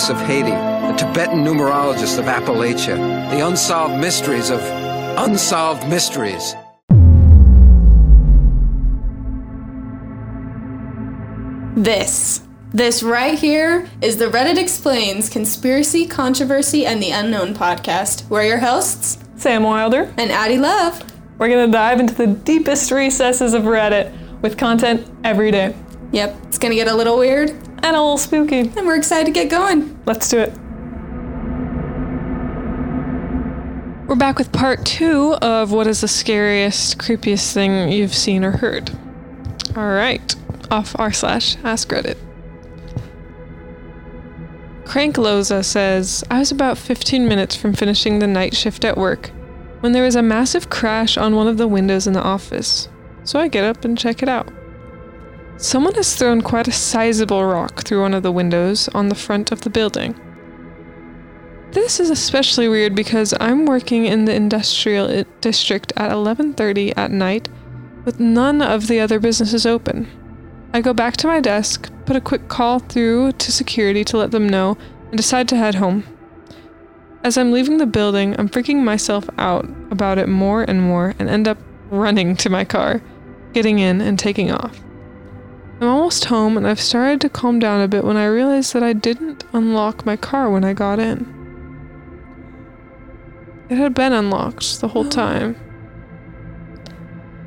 priests of Haiti, the Tibetan numerologists of Appalachia, the unsolved mysteries of unsolved mysteries. This. This right here is the Reddit Explains Conspiracy, Controversy, and the Unknown podcast. We're your hosts, Sam Wilder. and Addie Love. We're going to dive into the deepest recesses of Reddit with content every day. Yep, it's gonna get a little weird, And a little spooky. and we're excited to get going. Let's do it. We're back with part two of what is the scariest, creepiest thing you've seen or heard. All right, off r slash ask Reddit. Crank Loza says, I was about 15 minutes from finishing the night shift at work when there was a massive crash on one of the windows in the office. So I get up and check it out. Someone has thrown quite a sizable rock through one of the windows on the front of the building. This is especially weird because I'm working in the industrial uh, district at 11:30 at night with none of the other businesses open. I go back to my desk, put a quick call through to security to let them know, and decide to head home. As I'm leaving the building, I'm freaking myself out about it more and more and end up running to my car, getting in and taking off. I'm almost home and I've started to calm down a bit when I realize that I didn't unlock my car when I got in. It had been unlocked the whole oh. time.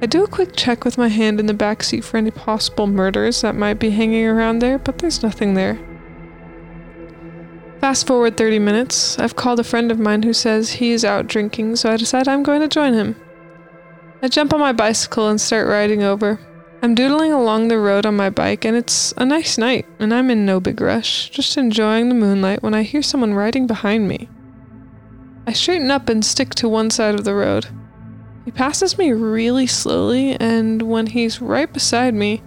I do a quick check with my hand in the back seat for any possible murders that might be hanging around there, but there's nothing there. Fast forward 30 minutes, I've called a friend of mine who says he is out drinking, so I decide I'm going to join him. I jump on my bicycle and start riding over. I'm doodling along the road on my bike, and it's a nice night, and I'm in no big rush, just enjoying the moonlight when I hear someone riding behind me. I straighten up and stick to one side of the road. He passes me really slowly, and when he's right beside me,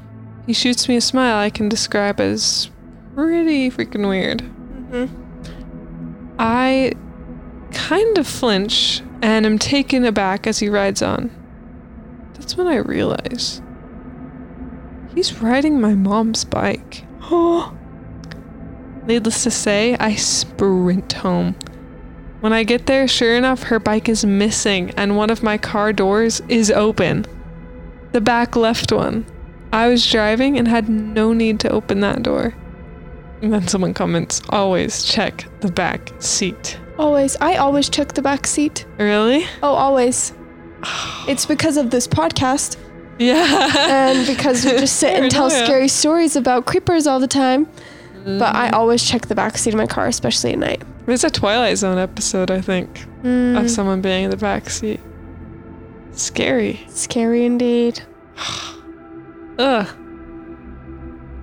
he shoots me a smile I can describe as pretty freaking weird. Mm-hmm. I kind of flinch and am taken aback as he rides on. That's when I realize he's riding my mom's bike. Oh. Needless to say, I sprint home. When I get there, sure enough, her bike is missing and one of my car doors is open. The back left one. I was driving and had no need to open that door. And then someone comments, always check the back seat. Always. I always check the back seat. Really? Oh, always. It's because of this podcast Yeah. and because we just sit and tell scary stories about creepers all the time. But I always check the back seat of my car, especially at night. There's a Twilight Zone episode, I think, Mm, of someone being in the back seat. Scary. scary indeed. Ugh.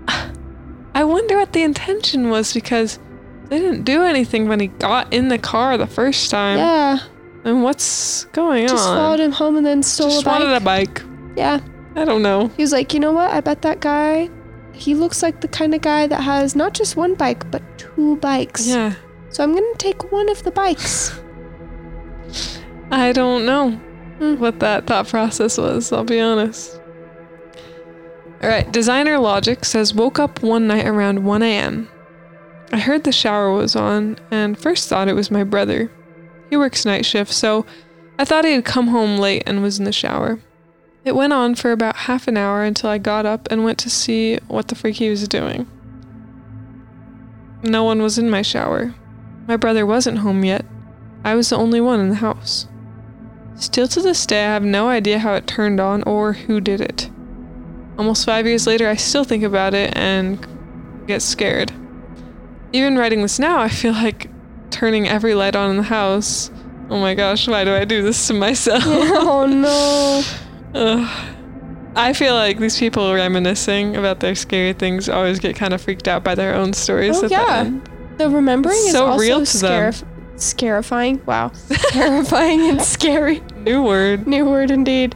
I wonder what the intention was because they didn't do anything when he got in the car the first time. Yeah. And what's going Just on? Just followed him home and then stole Just a bike. wanted a bike. Yeah. I don't know. He was like, you know what? I bet that guy, he looks like the kind of guy that has not just one bike, but two bikes. Yeah. So I'm going to take one of the bikes. I don't know Hmm. what that thought process was, I'll be honest. Alright, Designer Logic says woke up one night around 1 a.m. I heard the shower was on and first thought it was my brother. He works night shift, so I thought he had come home late and was in the shower. It went on for about half an hour until I got up and went to see what the freak he was doing. No one was in my shower. My brother wasn't home yet. I was the only one in the house. Still to this day, I have no idea how it turned on or who did it. Almost five years later, I still think about it and get scared. Even writing this now, I feel like turning every light on in the house. Oh my gosh, why do I do this to myself? oh no. Ugh. I feel like these people reminiscing about their scary things always get kind of freaked out by their own stories. Oh, yeah. The remembering It's is so also real to them. scarif- scarifying. Wow. Terrifying and scary. New word. New word indeed.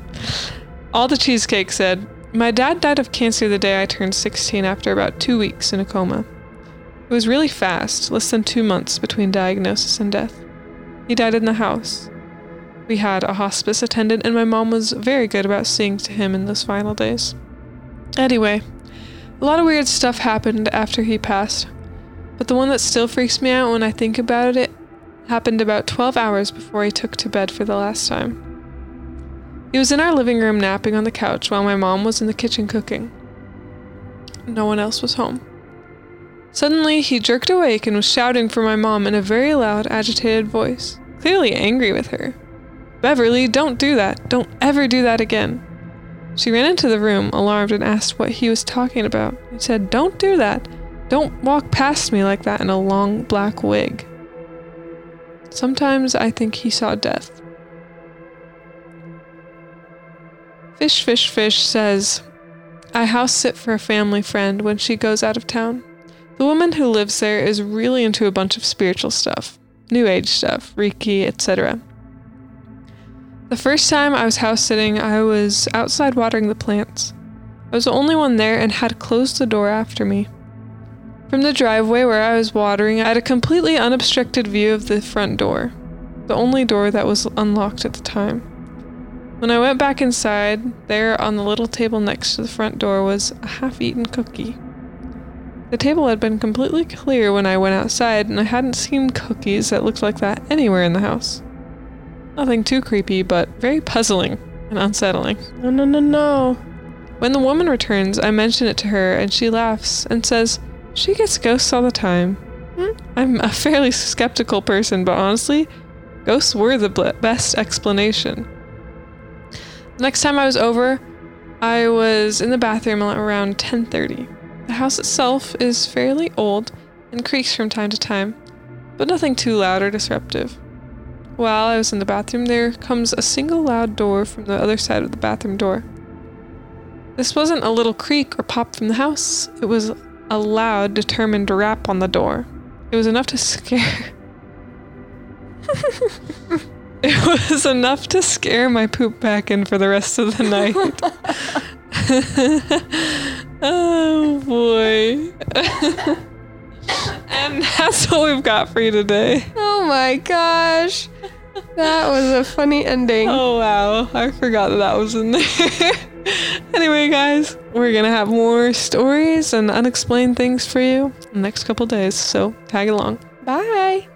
All the cheesecake said, My dad died of cancer the day I turned 16 after about two weeks in a coma. It was really fast, less than two months between diagnosis and death. He died in the house. We had a hospice attendant, and my mom was very good about seeing to him in those final days. Anyway, a lot of weird stuff happened after he passed. But the one that still freaks me out when I think about it happened about 12 hours before he took to bed for the last time. He was in our living room napping on the couch while my mom was in the kitchen cooking. No one else was home. Suddenly, he jerked awake and was shouting for my mom in a very loud, agitated voice, clearly angry with her. Beverly, don't do that. Don't ever do that again. She ran into the room, alarmed, and asked what he was talking about. He said, Don't do that. Don't walk past me like that in a long black wig. Sometimes I think he saw death. Fish Fish Fish says, I house sit for a family friend when she goes out of town. The woman who lives there is really into a bunch of spiritual stuff, new age stuff, Reiki, etc. The first time I was house sitting, I was outside watering the plants. I was the only one there and had closed the door after me. From the driveway where I was watering, I had a completely unobstructed view of the front door, the only door that was unlocked at the time. When I went back inside, there on the little table next to the front door was a half eaten cookie. The table had been completely clear when I went outside, and I hadn't seen cookies that looked like that anywhere in the house. Nothing too creepy, but very puzzling and unsettling. No, no, no, no. When the woman returns, I mention it to her, and she laughs and says, She gets ghosts all the time. Hmm? I'm a fairly skeptical person, but honestly, ghosts were the best explanation. The next time I was over, I was in the bathroom around 10:30. The house itself is fairly old and creaks from time to time, but nothing too loud or disruptive. While I was in the bathroom, there comes a single loud door from the other side of the bathroom door. This wasn't a little creak or pop from the house, it was a loud, determined rap on the door. It was enough to scare. it was enough to scare my poop back in for the rest of the night. oh boy. And that's what we've got for you today. Oh my gosh. That was a funny ending. Oh wow, I forgot that that was in there. anyway, guys, we're gonna have more stories and unexplained things for you in the next couple days, so tag along. Bye.